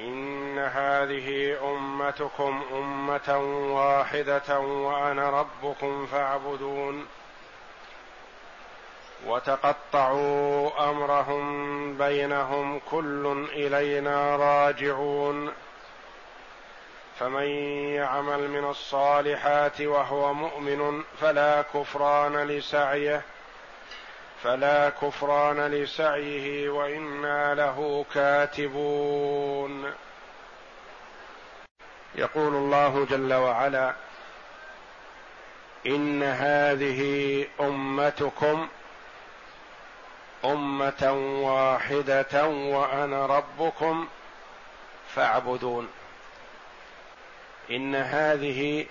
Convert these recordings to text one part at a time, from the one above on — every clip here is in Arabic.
إن هذه أمتكم أمة واحدة وأنا ربكم فاعبدون وتقطعوا أمرهم بينهم كل إلينا راجعون فمن يعمل من الصالحات وهو مؤمن فلا كفران لسعيه فلا كفران لسعيه وإنا له كاتبون. يقول الله جل وعلا إن هذه أمتكم أمة واحدة وأنا ربكم فاعبدون. إن هذه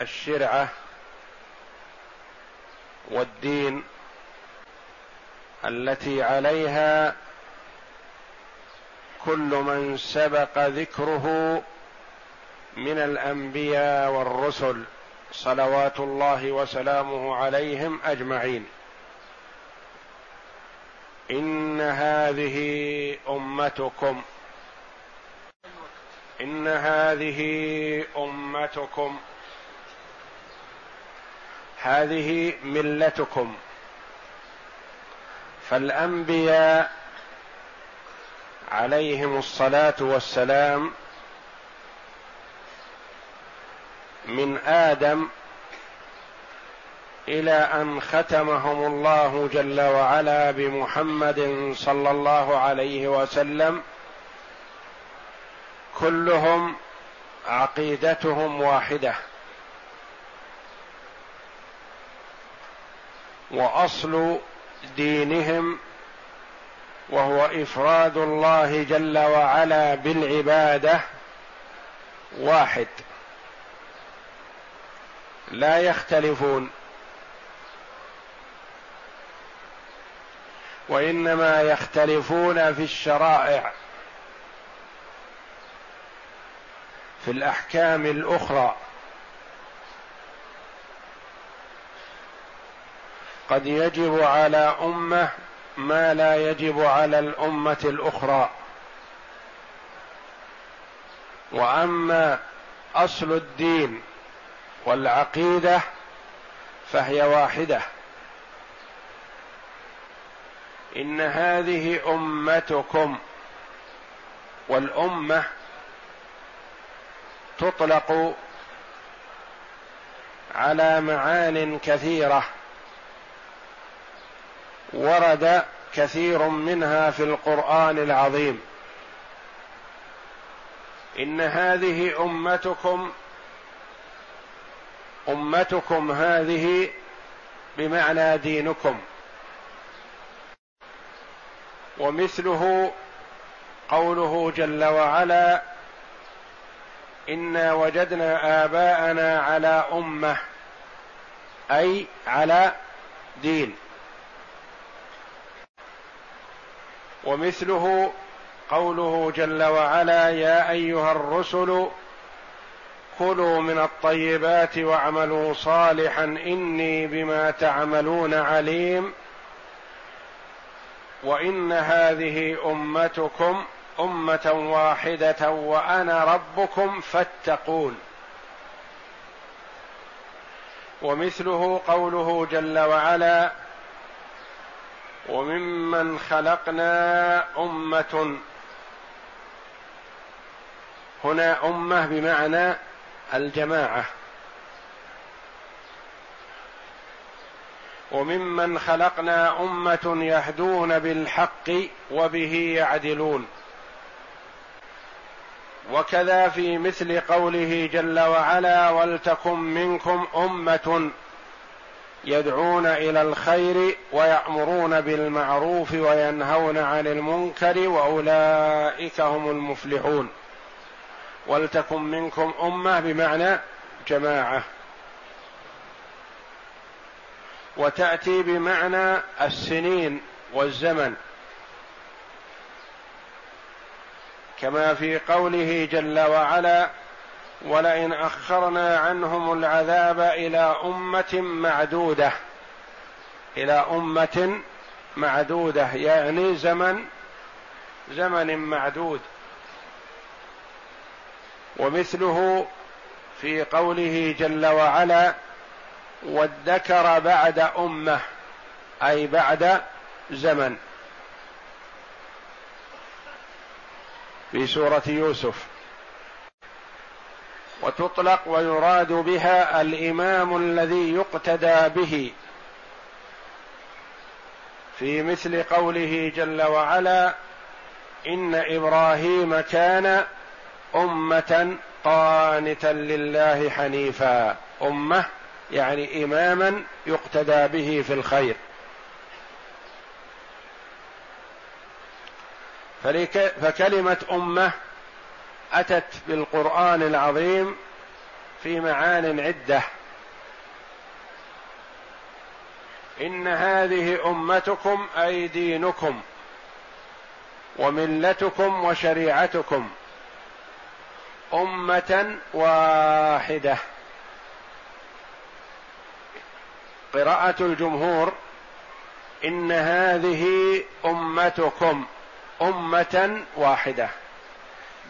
الشرعة والدين التي عليها كل من سبق ذكره من الأنبياء والرسل صلوات الله وسلامه عليهم أجمعين. إن هذه أمتكم إن هذه أمتكم هذه ملتكم. فالأنبياء عليهم الصلاة والسلام من آدم إلى أن ختمهم الله جل وعلا بمحمد صلى الله عليه وسلم. كلهم عقيدتهم واحدة. وأصل دينهم وهو إفراد الله جل وعلا بالعبادة واحد. لا يختلفون. وإنما يختلفون في الشرائع في الأحكام الأخرى. قد يجب على أمة ما لا يجب على الأمة الأخرى. وأما أصل الدين والعقيدة فهي واحدة. إن هذه أمتكم والأمة تطلق على معان كثيرة. ورد كثير منها في القرآن العظيم. إن هذه أمتكم أمتكم هذه بمعنى دينكم. ومثله قوله جل وعلا إنا وجدنا آباءنا على أمة أي على دين. ومثله قوله جل وعلا يا أيها الرسل كلوا من الطيبات واعملوا صالحا إني بما تعملون عليم. وإن هذه أمتكم أمة واحدة وأنا ربكم فاتقون. ومثله قوله جل وعلا وممن خلقنا أمة. هنا أمة بمعنى الجماعة. وممن خلقنا أمة يهدون بالحق وبه يعدلون. وكذا في مثل قوله جل وعلا ولتكن منكم أمة يدعون إلى الخير ويأمرون بالمعروف وينهون عن المنكر وأولئك هم المفلحون. ولتكن منكم أمة بمعنى جماعة. وتأتي بمعنى السنين والزمن. كما في قوله جل وعلا ولئن أخرنا عنهم العذاب إلى أمة معدودة. إلى أمة معدودة يعني زمن زمن معدود. ومثله في قوله جل وعلا وادكر بعد أمة أي بعد زمن. في سورة يوسف. وتطلق ويراد بها الإمام الذي يقتدى به. في مثل قوله جل وعلا إن إبراهيم كان أمة قانتا لله حنيفا. أمة يعني إماما يقتدى به في الخير. فكلمة أمة أتت بالقرآن العظيم في معان عدة. إن هذه أمتكم أي دينكم وملتكم وشريعتكم أمة واحدة. قراءة الجمهور إن هذه أمتكم أمة واحدة.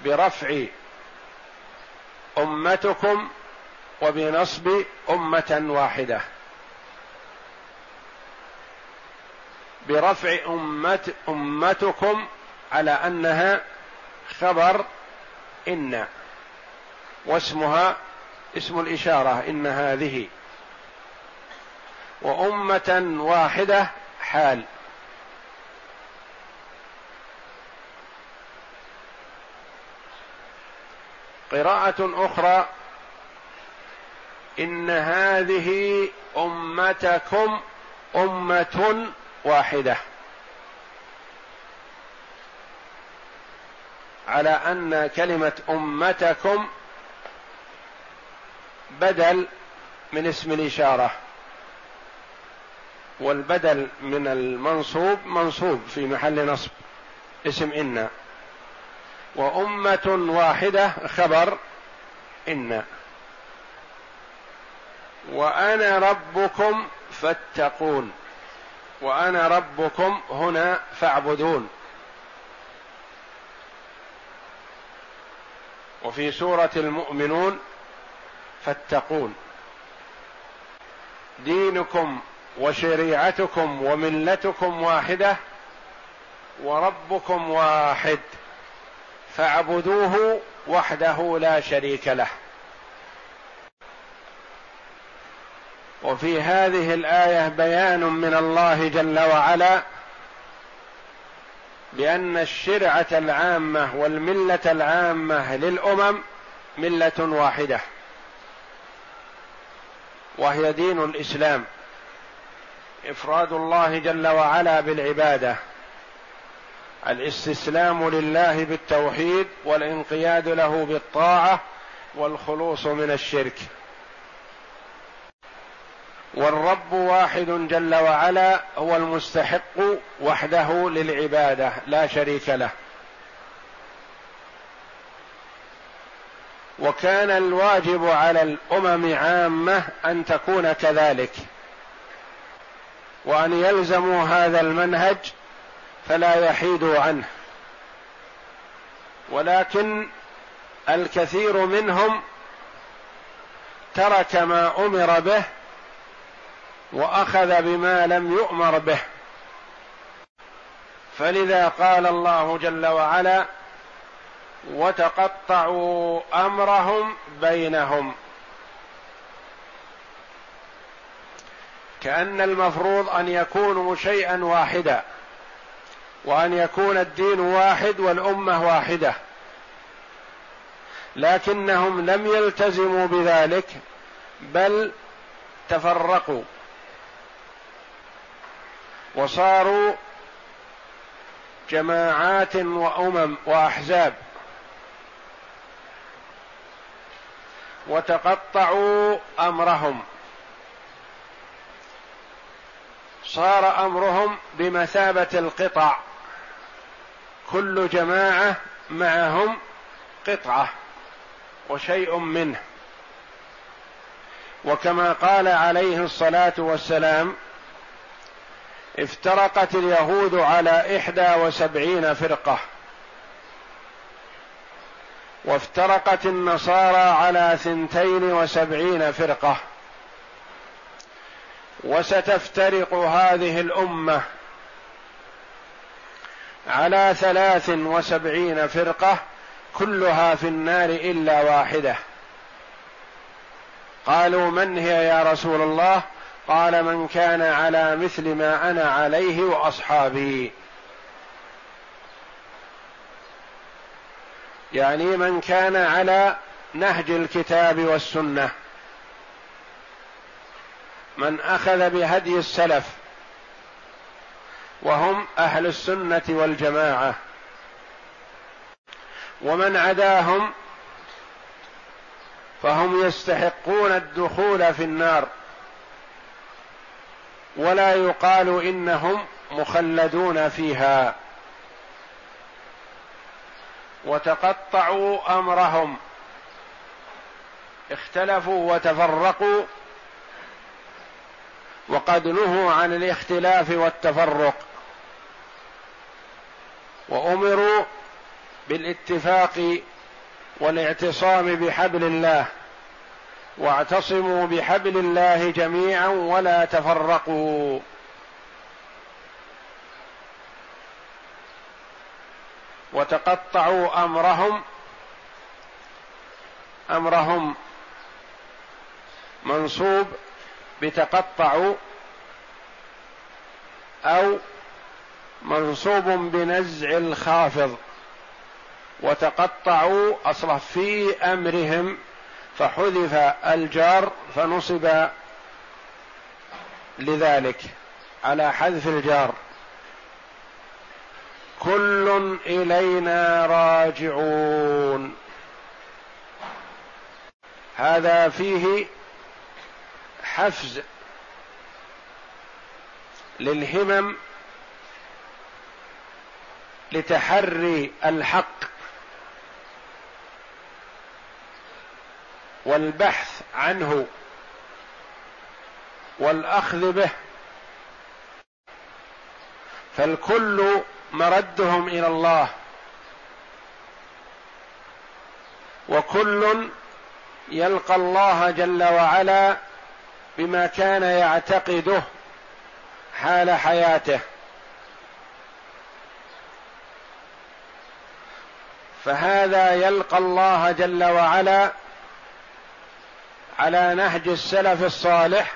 برفع أمتكم وبنصب أمة واحدة. برفع أمت أمتكم على أنها خبر إن واسمها اسم الإشارة إن هذه. وأمة واحدة حال. قراءة أخرى إن هذه أمتكم أمة واحدة. على أن كلمة أمتكم بدل من اسم الإشارة والبدل من المنصوب منصوب في محل نصب اسم إن. وأمة واحدة خبر إن. وأنا ربكم فاتقون. وأنا ربكم هنا فاعبدون. وفي سورة المؤمنون فاتقون. دينكم وشريعتكم وملتكم واحدة وربكم واحد. فاعبدوه وحده لا شريك له. وفي هذه الآية بيان من الله جل وعلا بأن الشرعة العامة والملة العامة للأمم ملة واحدة وهي دين الإسلام إفراد الله جل وعلا بالعبادة. الاستسلام لله بالتوحيد والانقياد له بالطاعة والخلوص من الشرك. والرب واحد جل وعلا هو المستحق وحده للعبادة لا شريك له. وكان الواجب على الأمم عامة أن تكون كذلك. وأن يلزموا هذا المنهج فلا يحيدوا عنه. ولكن الكثير منهم ترك ما أمر به وأخذ بما لم يؤمر به. فلذا قال الله جل وعلا وتقطعوا أمرهم بينهم. كأن المفروض أن يكونوا شيئا واحدا. وأن يكون الدين واحد والأمة واحدة. لكنهم لم يلتزموا بذلك بل تفرقوا. وصاروا جماعات وأمم وأحزاب. وتقطعوا أمرهم. صار أمرهم بمثابة القطع. كل جماعة معهم قطعة وشيء منه. وكما قال عليه الصلاة والسلام افترقت اليهود على إحدى وسبعين فرقة. وافترقت النصارى على ثنتين وسبعين فرقة. وستفترق هذه الأمة على ثلاث وسبعين فرقة كلها في النار إلا واحدة. قالوا من هي يا رسول الله؟ قال من كان على مثل ما أنا عليه وأصحابي. يعني من كان على نهج الكتاب والسنة. من أخذ بهدي السلف وهم أهل السنة والجماعة ومن عداهم فهم يستحقون الدخول في النار ولا يقال إنهم مخلدون فيها وتقطعوا أمرهم اختلفوا وتفرقوا وقد نهوا عن الاختلاف والتفرق. وأمروا بالاتفاق والاعتصام بحبل الله واعتصموا بحبل الله جميعا ولا تفرقوا. وتقطعوا أمرهم أمرهم منصوب بتقطعوا أو منصوب بنزع الخافض وتقطعوا أصله في أمرهم فحذف الجار فنصب لذلك على حذف الجار. كل إلينا راجعون. هذا فيه حفز للهمم لتحري الحق والبحث عنه والأخذ به فالكل مردهم إلى الله. وكل يلقى الله جل وعلا بما كان يعتقده حال حياته. فهذا يلقى الله جل وعلا على نهج السلف الصالح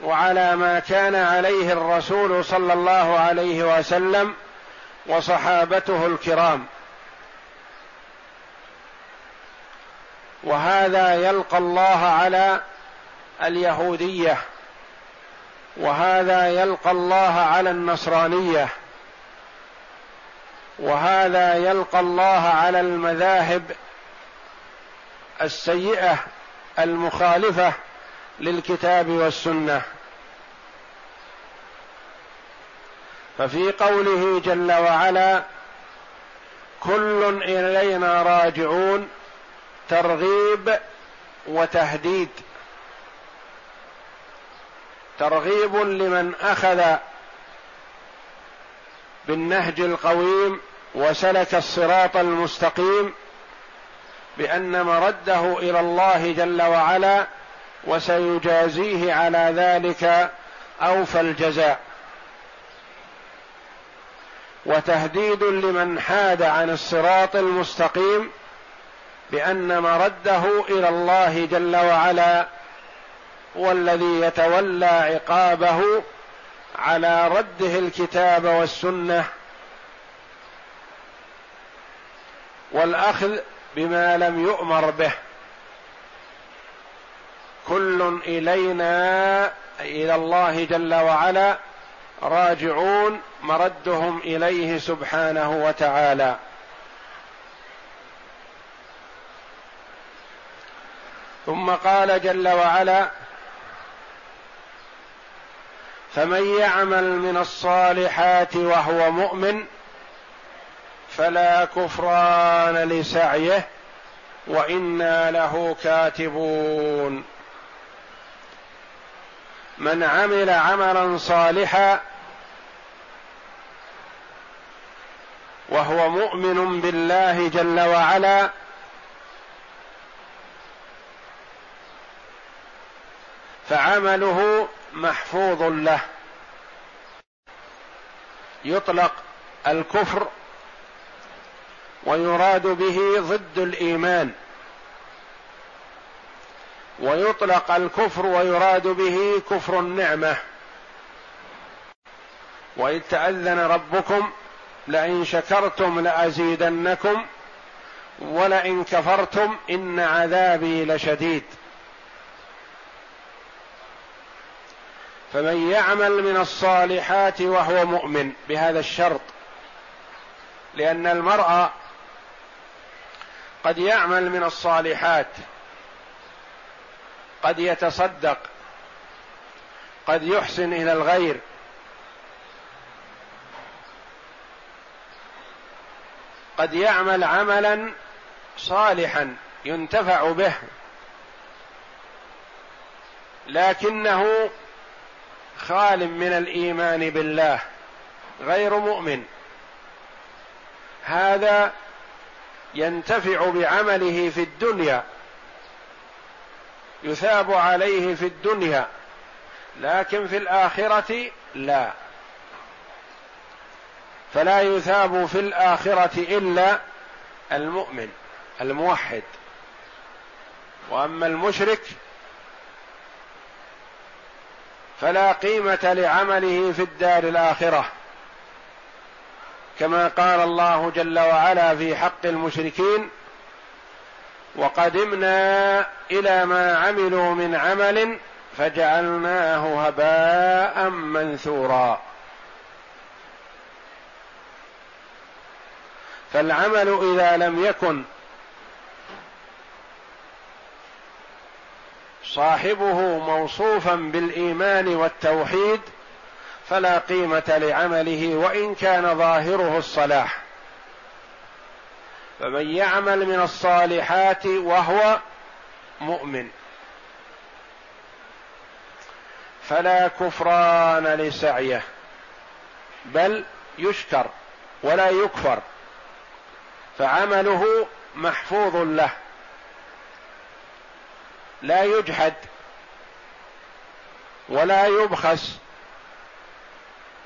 وعلى ما كان عليه الرسول صلى الله عليه وسلم وصحابته الكرام. وهذا يلقى الله على اليهودية وهذا يلقى الله على النصرانية وهذا يلقى الله على المذاهب السيئة المخالفة للكتاب والسنة. ففي قوله جل وعلا كل إلينا راجعون ترغيب وتهديد. ترغيب لمن أخذ بالنهج القويم وسلك الصراط المستقيم بأن مرده إلى الله جل وعلا وسيجازيه على ذلك أوفى الجزاء. وتهديد لمن حاد عن الصراط المستقيم بأن مرده إلى الله جل وعلا والذي يتولى عقابه على رده الكتاب والسنة. والأخذ بما لم يؤمر به. كل إلينا إلى الله جل وعلا راجعون مردهم إليه سبحانه وتعالى. ثم قال جل وعلا فمن يعمل من الصالحات وهو مؤمن فلا كفران لسعيه وإنا له كاتبون. من عمل عملا صالحا وهو مؤمن بالله جل وعلا فعمله محفوظ له. يطلق الكفر ويراد به ضد الإيمان. ويطلق الكفر ويراد به كفر النعمة. واذ تأذن ربكم لئن شكرتم لأزيدنكم ولئن كفرتم إن عذابي لشديد. فمن يعمل من الصالحات وهو مؤمن بهذا الشرط لأن المرء قد يعمل من الصالحات قد يتصدق قد يحسن إلى الغير. قد يعمل عملا صالحا ينتفع به لكنه خال من الإيمان بالله غير مؤمن. هذا ينتفع بعمله في الدنيا يثاب عليه في الدنيا لكن في الآخرة لا. فلا يثاب في الآخرة إلا المؤمن الموحد. وأما المشرك فلا قيمة لعمله في الدار الآخرة. كما قال الله جل وعلا في حق المشركين وقدمنا إلى ما عملوا من عمل فجعلناه هباء منثورا. فالعمل إذا لم يكن صاحبه موصوفا بالإيمان والتوحيد فلا قيمة لعمله وإن كان ظاهره الصلاح. فمن يعمل من الصالحات وهو مؤمن. فلا كفران لسعيه بل يشكر ولا يكفر فعمله محفوظ له. لا يجحد ولا يبخس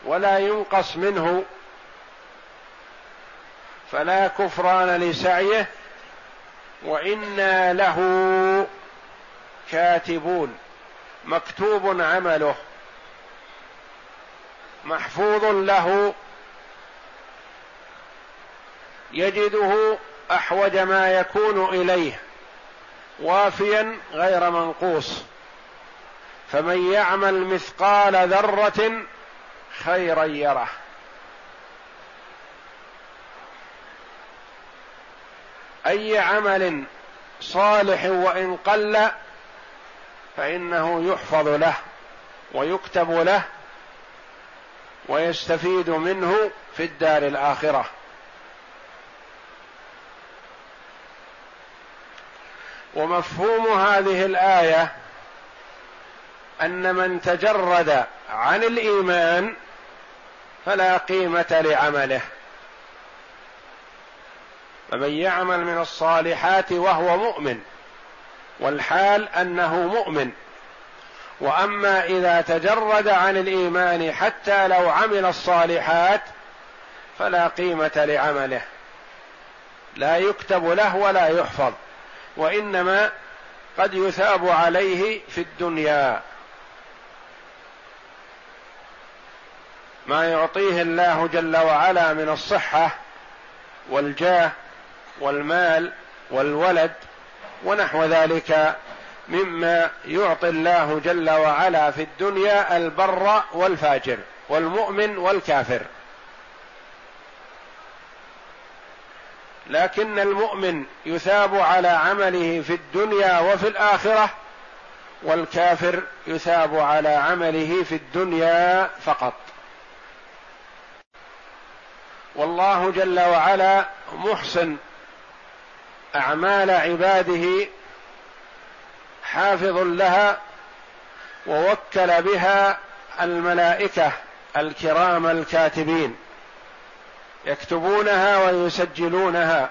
ولا ينقص منه فلا كفران لسعيه وإنا له كاتبون. مكتوب عمله محفوظ له يجده أحوج ما يكون إليه. وافيا غير منقوص. فمن يعمل مثقال ذرة خيرا يره. أي عمل صالح وإن قل فإنه يحفظ له ويكتب له ويستفيد منه في الدار الآخرة. ومفهوم هذه الآية أن من تجرد عن الإيمان فلا قيمة لعمله. فمن يعمل من الصالحات وهو مؤمن والحال أنه مؤمن. وأما إذا تجرد عن الإيمان حتى لو عمل الصالحات فلا قيمة لعمله. لا يكتب له ولا يحفظ. وإنما قد يثاب عليه في الدنيا. ما يعطيه الله جل وعلا من الصحة والجاه والمال والولد ونحو ذلك مما يعطي الله جل وعلا في الدنيا البر والفاجر والمؤمن والكافر. لكن المؤمن يثاب على عمله في الدنيا وفي الآخرة والكافر يثاب على عمله في الدنيا فقط. والله جل وعلا محسن أعمال عباده حافظ لها ووكل بها الملائكة الكرام الكاتبين. يكتبونها ويسجلونها.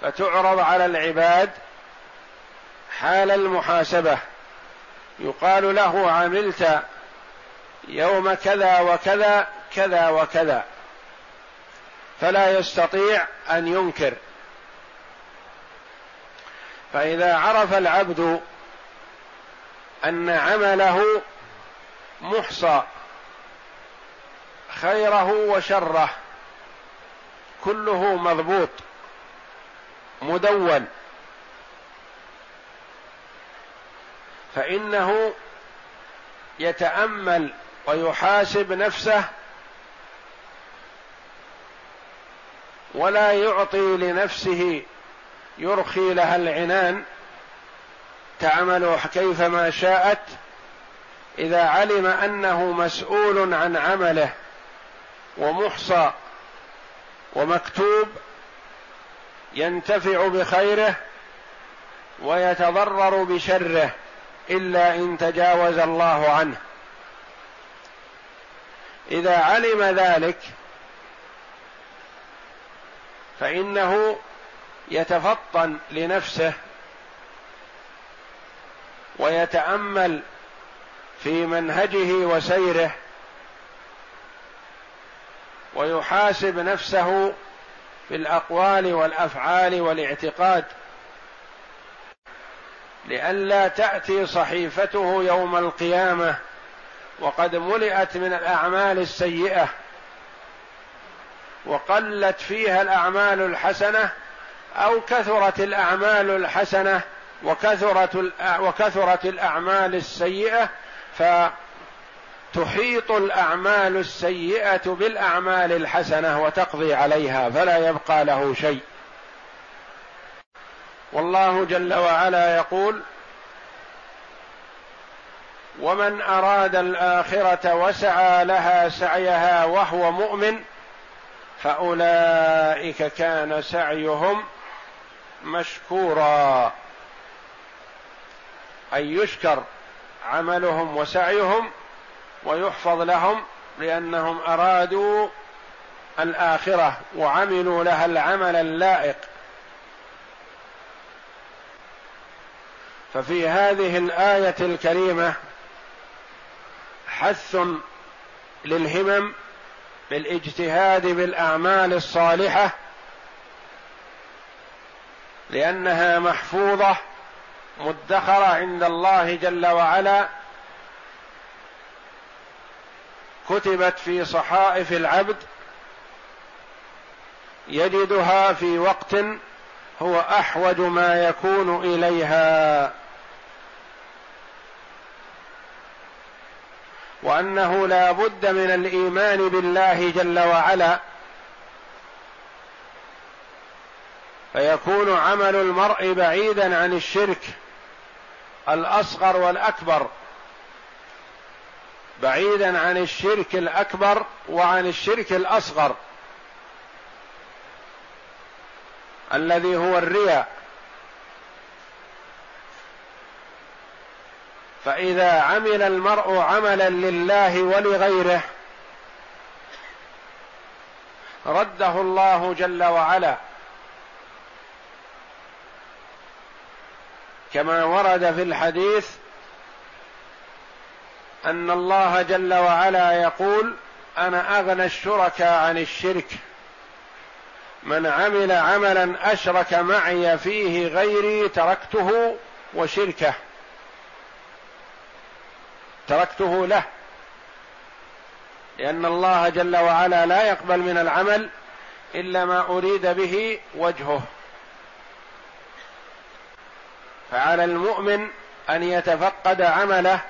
فتعرض على العباد حال المحاسبة. يقال له عملت يوم كذا وكذا كذا وكذا. فلا يستطيع أن ينكر. فإذا عرف العبد أن عمله محصى خيره وشره. كله مضبوط. مدون. فإنه يتأمل ويحاسب نفسه ولا يعطي لنفسه يرخي لها العنان. تعمل كيفما شاءت. إذا علم أنه مسؤول عن عمله. ومحصى ومكتوب ينتفع بخيره ويتضرر بشره إلا إن تجاوز الله عنه. إذا علم ذلك فإنه يتفطن لنفسه ويتأمل في منهجه وسيره ويحاسب نفسه في الأقوال والأفعال والاعتقاد لئلا تأتي صحيفته يوم القيامة وقد ملئت من الأعمال السيئة وقلت فيها الأعمال الحسنة أو كثرت الأعمال الحسنة وكثرت وكثرت الأعمال السيئة فتحيط الأعمال السيئة بالأعمال الحسنة وتقضي عليها فلا يبقى له شيء. والله جل وعلا يقول ومن أراد الآخرة وسعى لها سعيها وهو مؤمن فأولئك كان سعيهم مشكورا. أي يشكر عملهم وسعيهم ويحفظ لهم لأنهم أرادوا الآخرة وعملوا لها العمل اللائق. ففي هذه الآية الكريمة حث للهمم بالاجتهاد بالأعمال الصالحة لأنها محفوظة مدخرة عند الله جل وعلا كتبت في صحائف العبد يجدها في وقت هو أحوج ما يكون إليها. وأنه لا بد من الإيمان بالله جل وعلا. فيكون عمل المرء بعيدا عن الشرك الأصغر والأكبر. بعيدا عن الشرك الأكبر وعن الشرك الأصغر. الذي هو الرياء. فإذا عمل المرء عملا لله ولغيره رده الله جل وعلا. كما ورد في الحديث أن الله جل وعلا يقول أنا أغنى الشركاء عن الشرك. من عمل عملا أشرك معي فيه غيري تركته وشركه. تركته له. لأن الله جل وعلا لا يقبل من العمل إلا ما أريد به وجهه. فعلى المؤمن أن يتفقد عمله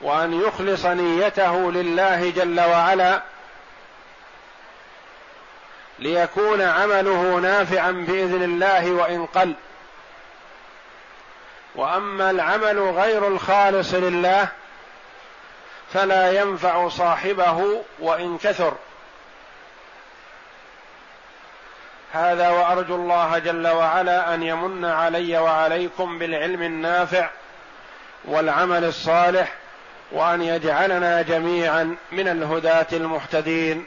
وأن يخلص نيته لله جل وعلا ليكون عمله نافعا بإذن الله وإن قل. وأما العمل غير الخالص لله فلا ينفع صاحبه وإن كثر. هذا وأرجو الله جل وعلا أن يمن علي وعليكم بالعلم النافع والعمل الصالح وأن يجعلنا جميعا من الهداة المهتدين.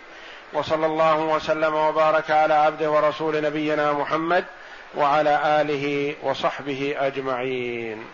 وصلى الله وسلم وبارك على عبده ورسول نبينا محمد وعلى آله وصحبه أجمعين.